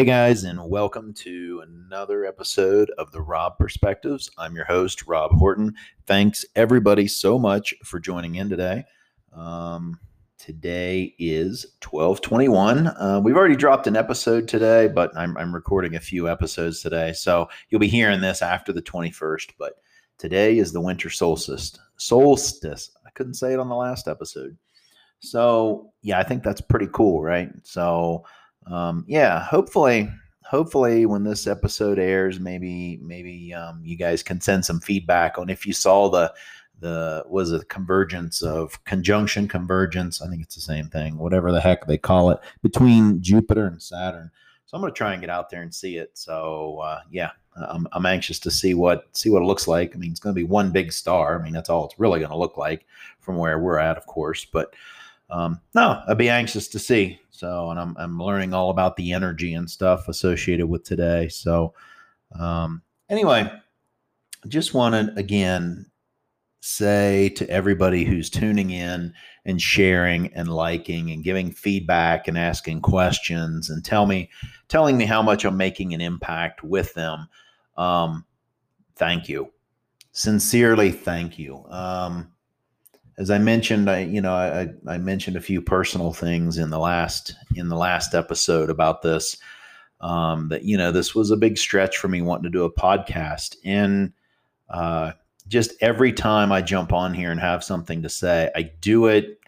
Hey guys, and welcome to another episode of the Rob Perspectives. I'm your host, Rob Horton. Thanks everybody so much for joining in today. Um, today is 1221. Uh, we've already dropped an episode today, but I'm, I'm recording a few episodes today. So you'll be hearing this after the 21st. But today is the winter solstice. Solstice. I couldn't say it on the last episode. So yeah, I think that's pretty cool, right? So um, yeah, hopefully, hopefully when this episode airs, maybe maybe um, you guys can send some feedback on if you saw the the was a convergence of conjunction convergence. I think it's the same thing, whatever the heck they call it, between Jupiter and Saturn. So I'm going to try and get out there and see it. So uh, yeah, I'm, I'm anxious to see what see what it looks like. I mean, it's going to be one big star. I mean, that's all it's really going to look like from where we're at, of course. But um, no, I'd be anxious to see. So, and I'm, I'm learning all about the energy and stuff associated with today. So, um, anyway, just want to again say to everybody who's tuning in and sharing and liking and giving feedback and asking questions and tell me telling me how much I'm making an impact with them. Um, thank you. Sincerely, thank you. Um, as I mentioned, I you know I, I mentioned a few personal things in the last in the last episode about this. Um, that you know this was a big stretch for me wanting to do a podcast, and uh, just every time I jump on here and have something to say, I do it.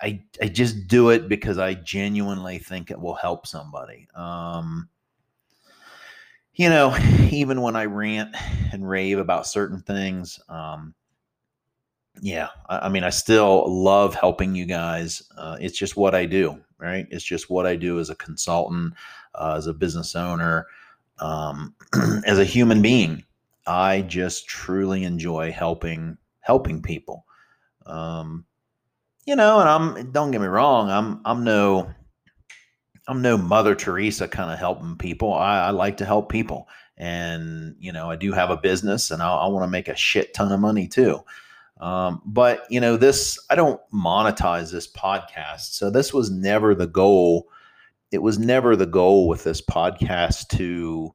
I I just do it because I genuinely think it will help somebody. Um, you know, even when I rant and rave about certain things, um, yeah, I, I, mean, I still love helping you guys. Uh, it's just what I do, right? It's just what I do as a consultant, uh, as a business owner, um, as a human being. I just truly enjoy helping helping people. Um, you know, and I'm don't get me wrong, I'm I'm no I'm no Mother Teresa kind of helping people. I, I like to help people, and you know, I do have a business, and I, I want to make a shit ton of money too. Um, but you know, this I don't monetize this podcast, so this was never the goal. It was never the goal with this podcast to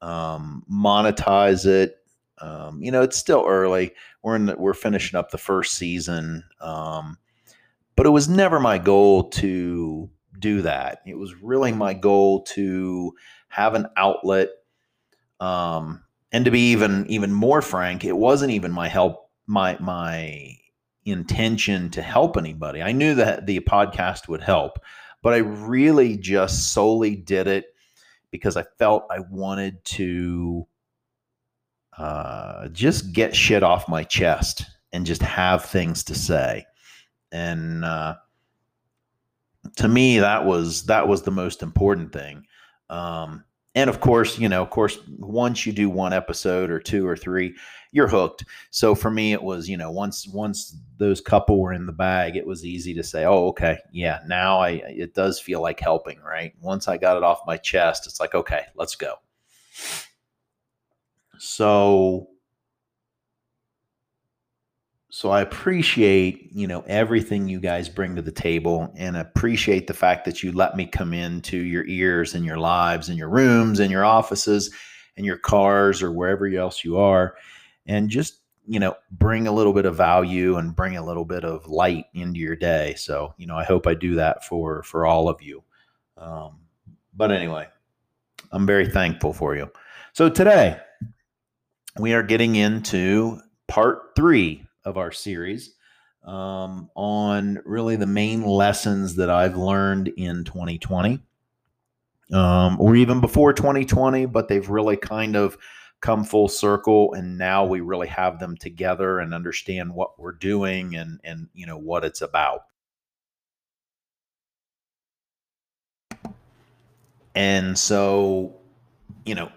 um, monetize it. Um, you know, it's still early. We're in the, we're finishing up the first season, um, but it was never my goal to do that. It was really my goal to have an outlet. Um, and to be even even more frank, it wasn't even my help my my intention to help anybody. I knew that the podcast would help, but I really just solely did it because I felt I wanted to uh, just get shit off my chest and just have things to say. And uh, to me, that was that was the most important thing. Um, and of course, you know, of course, once you do one episode or two or three, you're hooked. So for me, it was, you know, once once those couple were in the bag, it was easy to say, oh, okay, yeah, now I it does feel like helping, right? Once I got it off my chest, it's like, okay, let's go. So so I appreciate, you know, everything you guys bring to the table and appreciate the fact that you let me come into your ears and your lives and your rooms and your offices and your cars or wherever else you are and just, you know, bring a little bit of value and bring a little bit of light into your day. So, you know, I hope I do that for for all of you. Um, but anyway, I'm very thankful for you. So today we are getting into part 3 of our series um, on really the main lessons that I've learned in 2020, um, or even before 2020, but they've really kind of come full circle, and now we really have them together and understand what we're doing and and you know what it's about. And so, you know,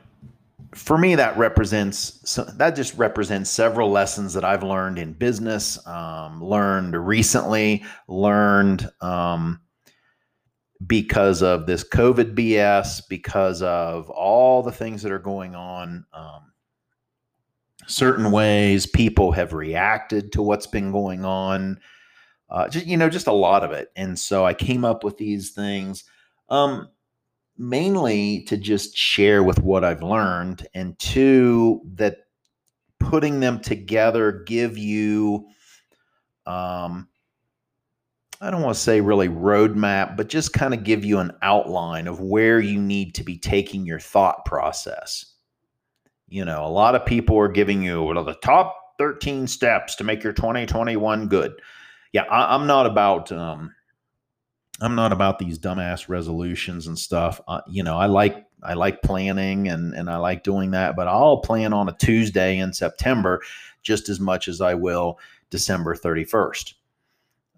for me, that represents that just represents several lessons that I've learned in business, um, learned recently, learned um, because of this COVID BS, because of all the things that are going on. Um, certain ways people have reacted to what's been going on. Uh, just you know, just a lot of it, and so I came up with these things. Um, mainly to just share with what I've learned, and two, that putting them together give you, um, I don't want to say really roadmap, but just kind of give you an outline of where you need to be taking your thought process. You know, a lot of people are giving you what are the top 13 steps to make your 2021 good. Yeah, I, am not about um, I'm not about these dumbass resolutions and stuff. Uh, you know, I like I like planning and and I like doing that, but I'll plan on a Tuesday in September just as much as I will December 31st.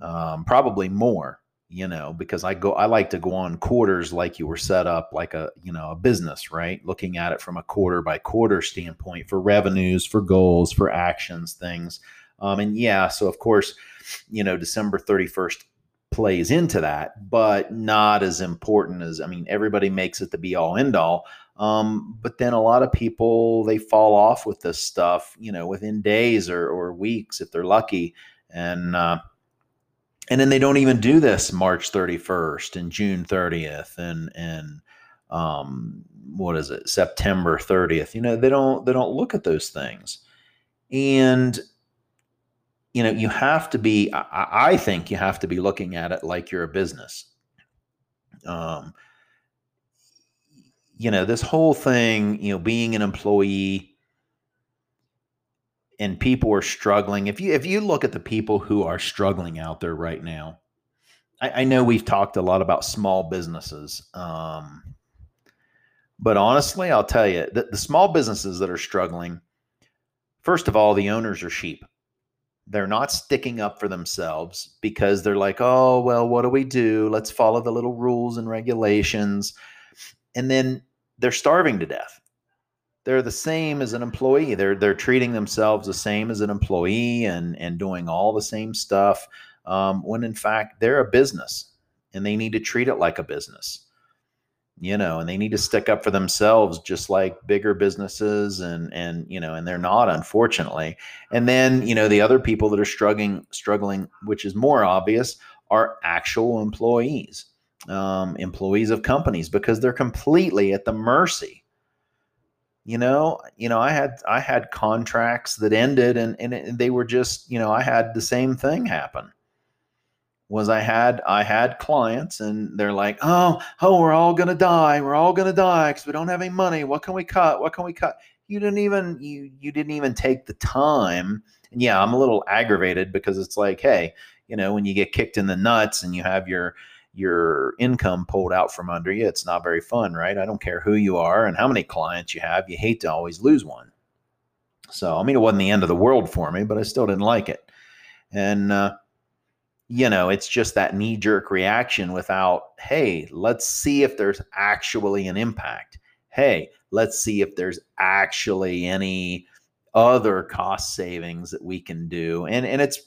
Um, probably more, you know, because I go I like to go on quarters like you were set up like a, you know, a business, right? Looking at it from a quarter by quarter standpoint for revenues, for goals, for actions, things. Um, and yeah, so of course, you know, December 31st plays into that, but not as important as I mean, everybody makes it the be all end all. Um, but then a lot of people they fall off with this stuff, you know, within days or, or weeks if they're lucky, and uh, and then they don't even do this March 31st and June 30th and and um, what is it September 30th. You know, they don't they don't look at those things, and you know, you have to be, I, I think you have to be looking at it like you're a business. Um, you know, this whole thing, you know, being an employee and people are struggling. If you if you look at the people who are struggling out there right now, I, I know we've talked a lot about small businesses. Um, but honestly, I'll tell you that the small businesses that are struggling, first of all, the owners are sheep they're not sticking up for themselves because they're like, oh, well, what do we do? Let's follow the little rules and regulations. And then they're starving to death. They're the same as an employee. They're they're treating themselves the same as an employee and and doing all the same stuff. Um, when in fact they're a business and they need to treat it like a business you know and they need to stick up for themselves just like bigger businesses and and you know and they're not unfortunately and then you know the other people that are struggling struggling which is more obvious are actual employees um, employees of companies because they're completely at the mercy you know you know i had i had contracts that ended and and they were just you know i had the same thing happen was I had I had clients and they're like, "Oh, oh, we're all going to die. We're all going to die cuz we don't have any money. What can we cut? What can we cut?" You didn't even you you didn't even take the time. And yeah, I'm a little aggravated because it's like, "Hey, you know, when you get kicked in the nuts and you have your your income pulled out from under you, it's not very fun, right? I don't care who you are and how many clients you have. You hate to always lose one. So, I mean, it wasn't the end of the world for me, but I still didn't like it. And uh, you know, it's just that knee jerk reaction without, hey, let's see if there's actually an impact. Hey, let's see if there's actually any other cost savings that we can do. And and it's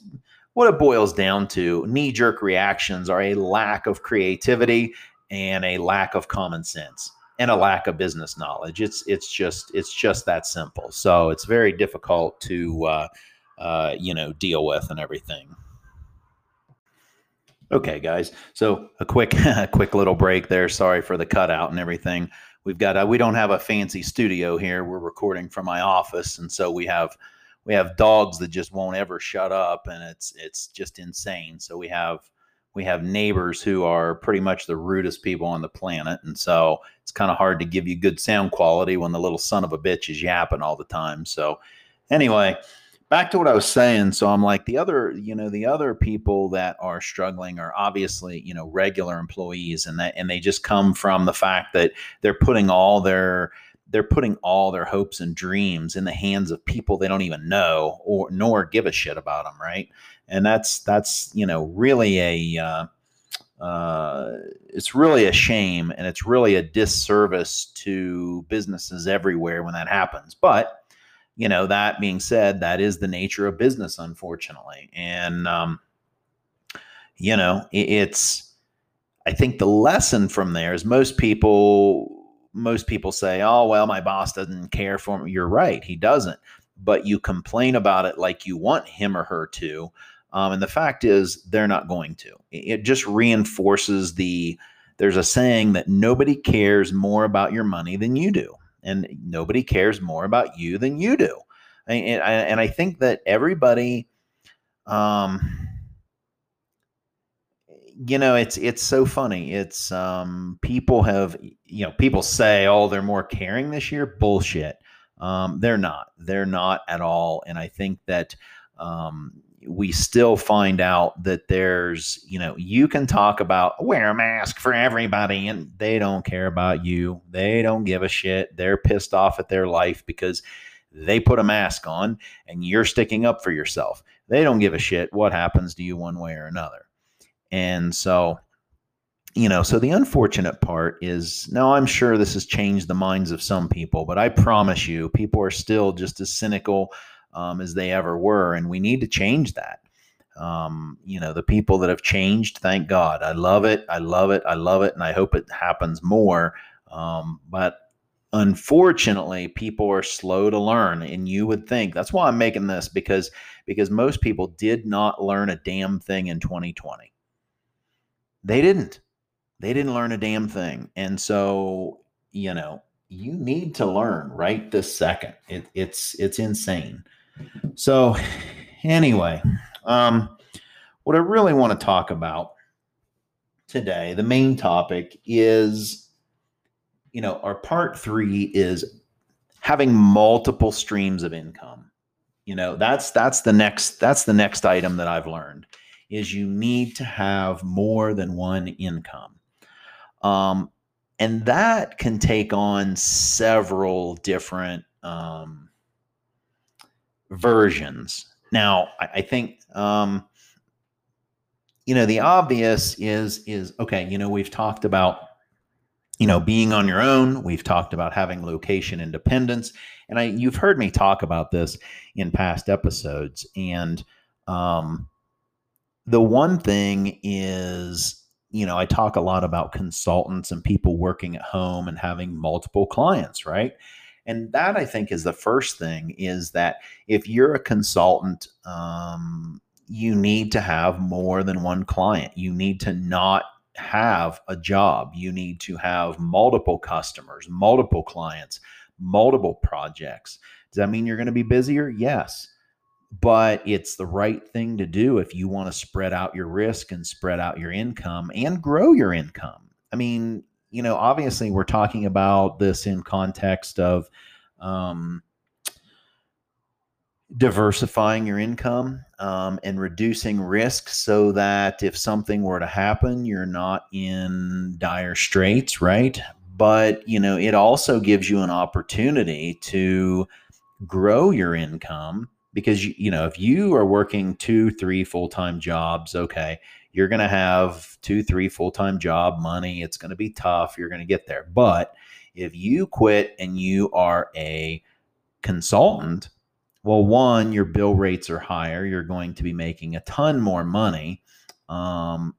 what it boils down to. Knee jerk reactions are a lack of creativity and a lack of common sense and a lack of business knowledge. It's it's just it's just that simple. So it's very difficult to uh, uh, you know deal with and everything. Okay, guys. So a quick, a quick little break there. Sorry for the cutout and everything. We've got a, we don't have a fancy studio here. We're recording from my office, and so we have we have dogs that just won't ever shut up, and it's it's just insane. So we have we have neighbors who are pretty much the rudest people on the planet, and so it's kind of hard to give you good sound quality when the little son of a bitch is yapping all the time. So anyway back to what I was saying. So I'm like the other, you know, the other people that are struggling are obviously, you know, regular employees and that and they just come from the fact that they're putting all their they're putting all their hopes and dreams in the hands of people they don't even know or nor give a shit about them, right? And that's that's, you know, really a uh, uh, it's really a shame and it's really a disservice to businesses everywhere when that happens. But you know, that being said, that is the nature of business, unfortunately. And, um, you know, it, it's, I think the lesson from there is most people, most people say, oh, well, my boss doesn't care for me. You're right. He doesn't. But you complain about it like you want him or her to. Um, and the fact is, they're not going to. It just reinforces the, there's a saying that nobody cares more about your money than you do, and nobody cares more about you than you do. And, and I think that everybody, um, you know, it's it's so funny. It's um, people have you know people say, oh, they're more caring this year. Bullshit. Um, they're not. They're not at all. And I think that um, we still find out that there's, you know, you can talk about wear a mask for everybody and they don't care about you. They don't give a shit. They're pissed off at their life because they put a mask on and you're sticking up for yourself. They don't give a shit what happens to you one way or another. And so, you know, so the unfortunate part is now I'm sure this has changed the minds of some people, but I promise you, people are still just as cynical um, as they ever were. And we need to change that. Um, you know, the people that have changed, thank God. I love it. I love it. I love it. And I hope it happens more. Um, but unfortunately people are slow to learn and you would think that's why i'm making this because because most people did not learn a damn thing in 2020 they didn't. They didn't learn a damn thing and so you know you need to learn right this second. It, it's it's insane. So, anyway, um, what I really want to talk about today, the main topic is, you know, our part three is having multiple streams of income. You know, that's that's the next that's the next item that I've learned is you need to have more than one income. Um, and that can take on several different um, versions. Now, I, I think um, you know the obvious is is okay. You know, we've talked about you know being on your own. We've talked about having location independence, and I you've heard me talk about this in past episodes. And um, the one thing is you know, I talk a lot about consultants and people working at home and having multiple clients, right? and that i think is the first thing is that if you're a consultant um, you need to have more than one client. You need to not have a job. You need to have multiple customers multiple clients multiple projects. Does that mean you're going to be busier? Yes but it's the right thing to do if you want to spread out your risk and spread out your income and grow your income i mean you know, obviously we're talking about this in context of um, diversifying your income um, and reducing risk so that if something were to happen, you're not in dire straits, right? But, you know, it also gives you an opportunity to grow your income because, you know, if you are working two, three full time jobs, okay, you're going to have two, three full time job money. It's going to be tough. You're going to get there. But if you quit and you are a consultant, well, one, your bill rates are higher. You're going to be making a ton more money. Um,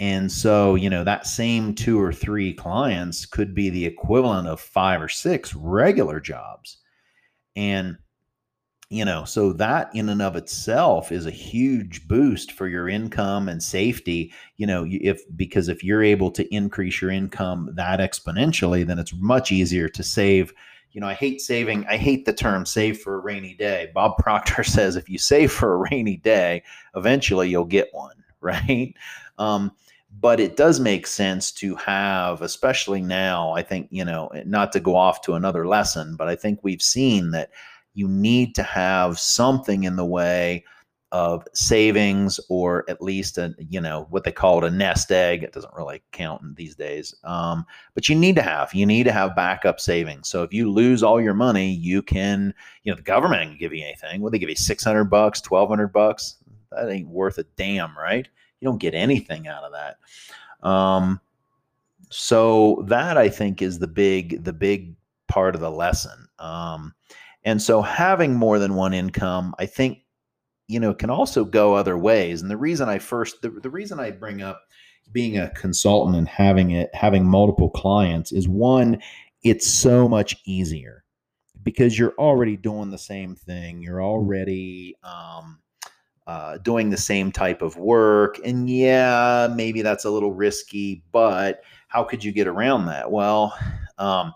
and so, you know, that same two or three clients could be the equivalent of five or six regular jobs. And you know so that in and of itself is a huge boost for your income and safety you know if because if you're able to increase your income that exponentially then it's much easier to save you know i hate saving i hate the term save for a rainy day. Bob proctor says if you save for a rainy day eventually you'll get one right? Um, but it does make sense to have especially now i think you know not to go off to another lesson but i think we've seen that you need to have something in the way of savings or at least a you know what they call it a nest egg. It doesn't really count these days. Um, but you need to have you need to have backup savings. So if you lose all your money you can you know the government can give you anything. Well they give you 600 bucks 1200 bucks? That ain't worth a damn right? You don't get anything out of that. Um, so that i think is the big the big part of the lesson. Um, and so having more than one income, I think, you know, can also go other ways. And the reason I first, the, the reason I bring up being a consultant and having it, having multiple clients is one, it's so much easier because you're already doing the same thing. You're already, um, uh, doing the same type of work. And yeah, maybe that's a little risky, but how could you get around that? Well, um,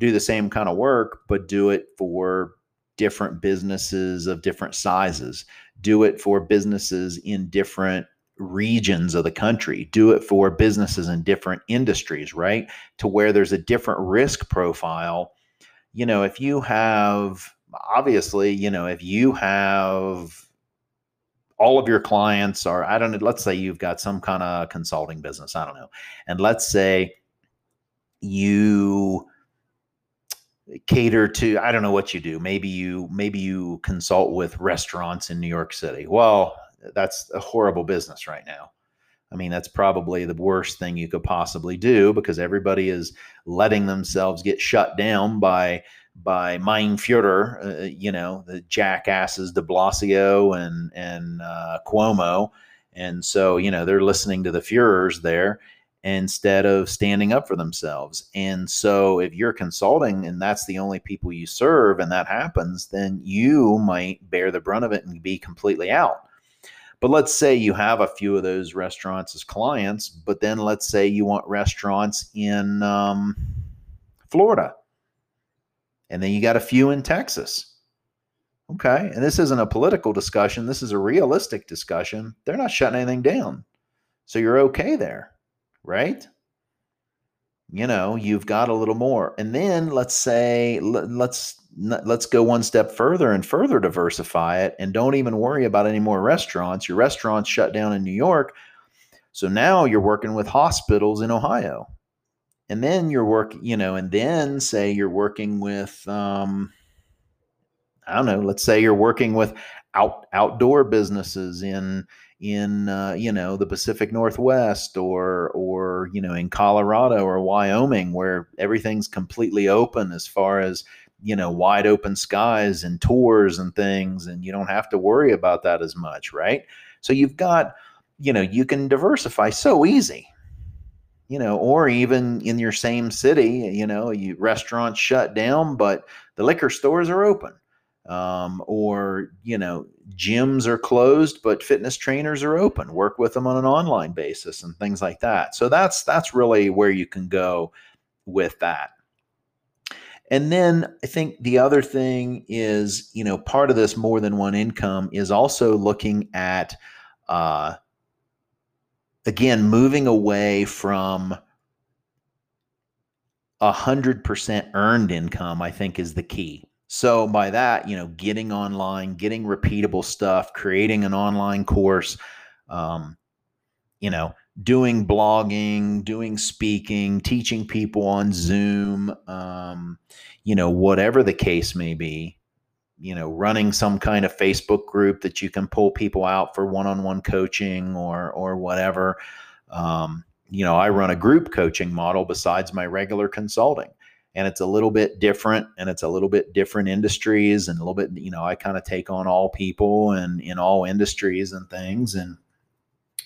do the same kind of work, but do it for different businesses of different sizes. Do it for businesses in different regions of the country. Do it for businesses in different industries, right? To where there's a different risk profile. You know, if you have, obviously, you know, if you have all of your clients are, I don't know, let's say you've got some kind of consulting business, I don't know. And let's say you cater to i don't know what you do maybe you maybe you consult with restaurants in new york city. Well that's a horrible business right now. I mean that's probably the worst thing you could possibly do because everybody is letting themselves get shut down by by Mein Fuhrer, uh, you know, the jackasses de Blasio and and uh, Cuomo, and so you know they're listening to the Fuhrers there instead of standing up for themselves. And so if you're consulting and that's the only people you serve, and that happens, then you might bear the brunt of it and be completely out. But let's say you have a few of those restaurants as clients, but then let's say you want restaurants in um, Florida and then you got a few in Texas. Okay. And this isn't a political discussion. This is a realistic discussion. They're not shutting anything down. So you're okay there, right? You know, you've got a little more. And then let's say let's let's go one step further and further diversify it and don't even worry about any more restaurants. Your restaurants shut down in New York. So now you're working with hospitals in Ohio and then you're working, you know, and then say you're working with, um, I don't know, let's say you're working with out outdoor businesses in in uh, you know the Pacific Northwest or or you know in Colorado or Wyoming where everything's completely open as far as you know wide open skies and tours and things and you don't have to worry about that as much right so you've got you know you can diversify so easy you know, or even in your same city, you know, you restaurants shut down, but the liquor stores are open. Um, or you know, gyms are closed, but fitness trainers are open. Work with them on an online basis and things like that. So that's that's really where you can go with that. And then I think the other thing is, you know, part of this more than one income is also looking at uh, again, moving away from a hundred percent earned income, I think is the key. So by that, you know, getting online, getting repeatable stuff, creating an online course, um, you know, doing blogging, doing speaking, teaching people on Zoom, um, you know, whatever the case may be, you know running some kind of facebook group that you can pull people out for one-on-one coaching or or whatever um, you know i run a group coaching model besides my regular consulting and it's a little bit different and it's a little bit different industries and a little bit you know i kind of take on all people and in all industries and things and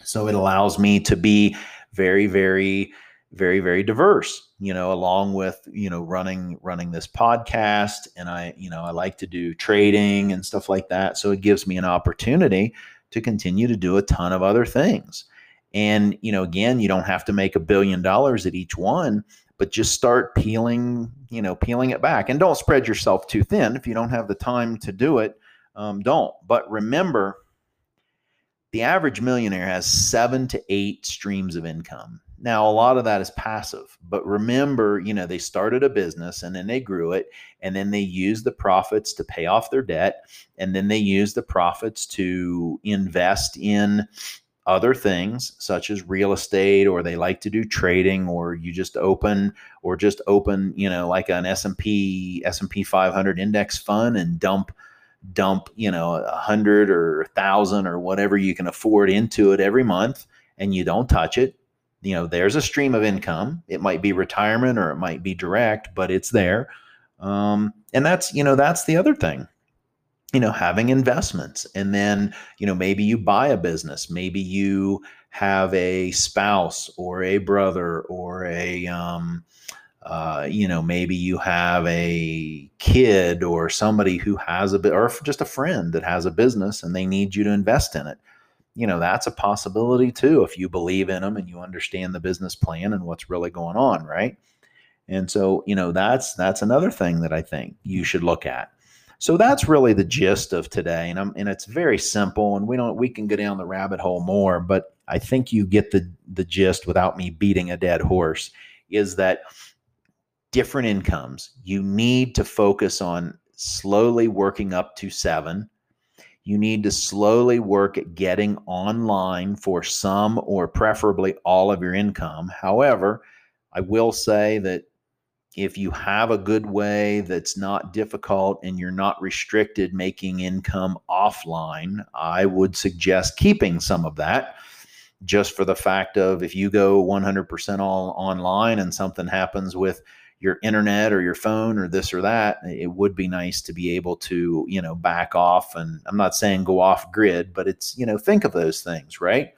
so it allows me to be very very very very diverse you know along with you know running running this podcast and i you know i like to do trading and stuff like that so it gives me an opportunity to continue to do a ton of other things. And you know again you don't have to make a billion dollars at each one but just start peeling you know peeling it back. And don't spread yourself too thin. If you don't have the time to do it um, don't. But remember the average millionaire has seven to eight streams of income. Now, a lot of that is passive, but remember, you know, they started a business and then they grew it and then they used the profits to pay off their debt and then they used the profits to invest in other things such as real estate or they like to do trading or you just open or just open you know like an S&P S&P 500 index fund and dump dump you know a hundred or a thousand or whatever you can afford into it every month and you don't touch it. You know there's a stream of income. It might be retirement or it might be direct but it's there. Um, and that's you know that's the other thing you know having investments and then you know maybe you buy a business maybe you have a spouse or a brother or a um, uh, you know, maybe you have a kid or somebody who has a bit, or just a friend that has a business and they need you to invest in it. You know, that's a possibility too if you believe in them and you understand the business plan and what's really going on, right? And so, you know, that's that's another thing that I think you should look at. So that's really the gist of today, and I'm and it's very simple, and we don't we can go down the rabbit hole more, but I think you get the the gist without me beating a dead horse. Is that different incomes. You need to focus on slowly working up to seven. You need to slowly work at getting online for some or preferably all of your income. However, I will say that if you have a good way that's not difficult and you're not restricted making income offline, I would suggest keeping some of that just for the fact of if you go 100% all online and something happens with your internet or your phone or this or that, it would be nice to be able to, you know, back off. And I'm not saying go off grid, but it's, you know, think of those things, right?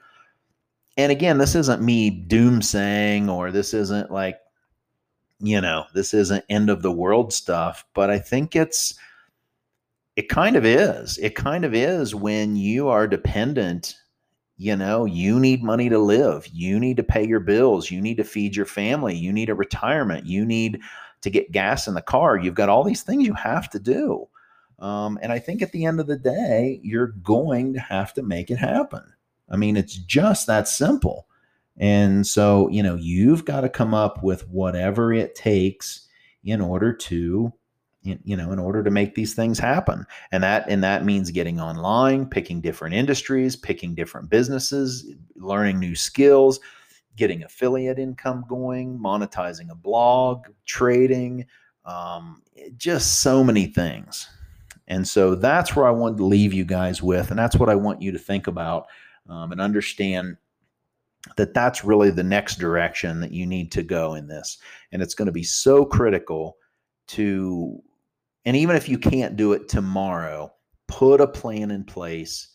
And again, this isn't me doom saying, or this isn't like, you know, this isn't end of the world stuff, but I think it's, it kind of is. It kind of is when you are dependent you know, you need money to live. You need to pay your bills. You need to feed your family. You need a retirement. You need to get gas in the car. You've got all these things you have to do. Um, and I think at the end of the day, you're going to have to make it happen. I mean, it's just that simple. And so, you know, you've got to come up with whatever it takes in order to you know in order to make these things happen. And that and that means getting online picking different industries picking different businesses learning new skills getting affiliate income going monetizing a blog trading um, just so many things. And so that's where i wanted to leave you guys with and that's what i want you to think about um, and understand that that's really the next direction that you need to go in this and it's going to be so critical to and even if you can't do it tomorrow, put a plan in place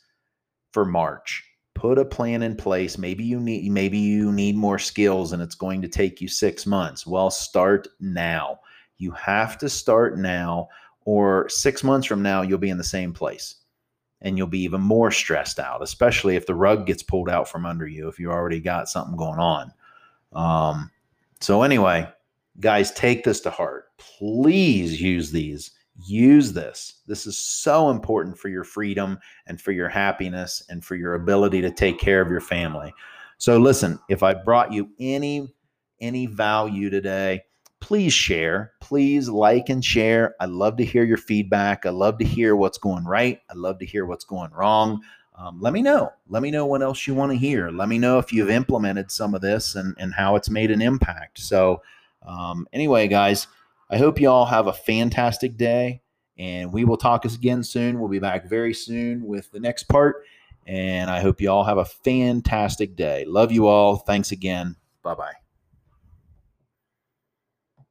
for March. Put a plan in place. Maybe you need maybe you need more skills and it's going to take you 6 months. Well, start now. You have to start now or 6 months from now you'll be in the same place and you'll be even more stressed out, especially if the rug gets pulled out from under you if you already got something going on. Um, so anyway, guys, take this to heart. Please use these use this. This is so important for your freedom and for your happiness and for your ability to take care of your family. So listen, if I brought you any any value today, please share. Please like and share. I love to hear your feedback. I love to hear what's going right. I love to hear what's going wrong. Um, let me know. Let me know what else you want to hear. Let me know if you've implemented some of this and, and how it's made an impact. So, um, anyway, guys, I hope you all have a fantastic day, and we will talk us again soon. We'll be back very soon with the next part, and I hope you all have a fantastic day. Love you all. Thanks again. Bye bye.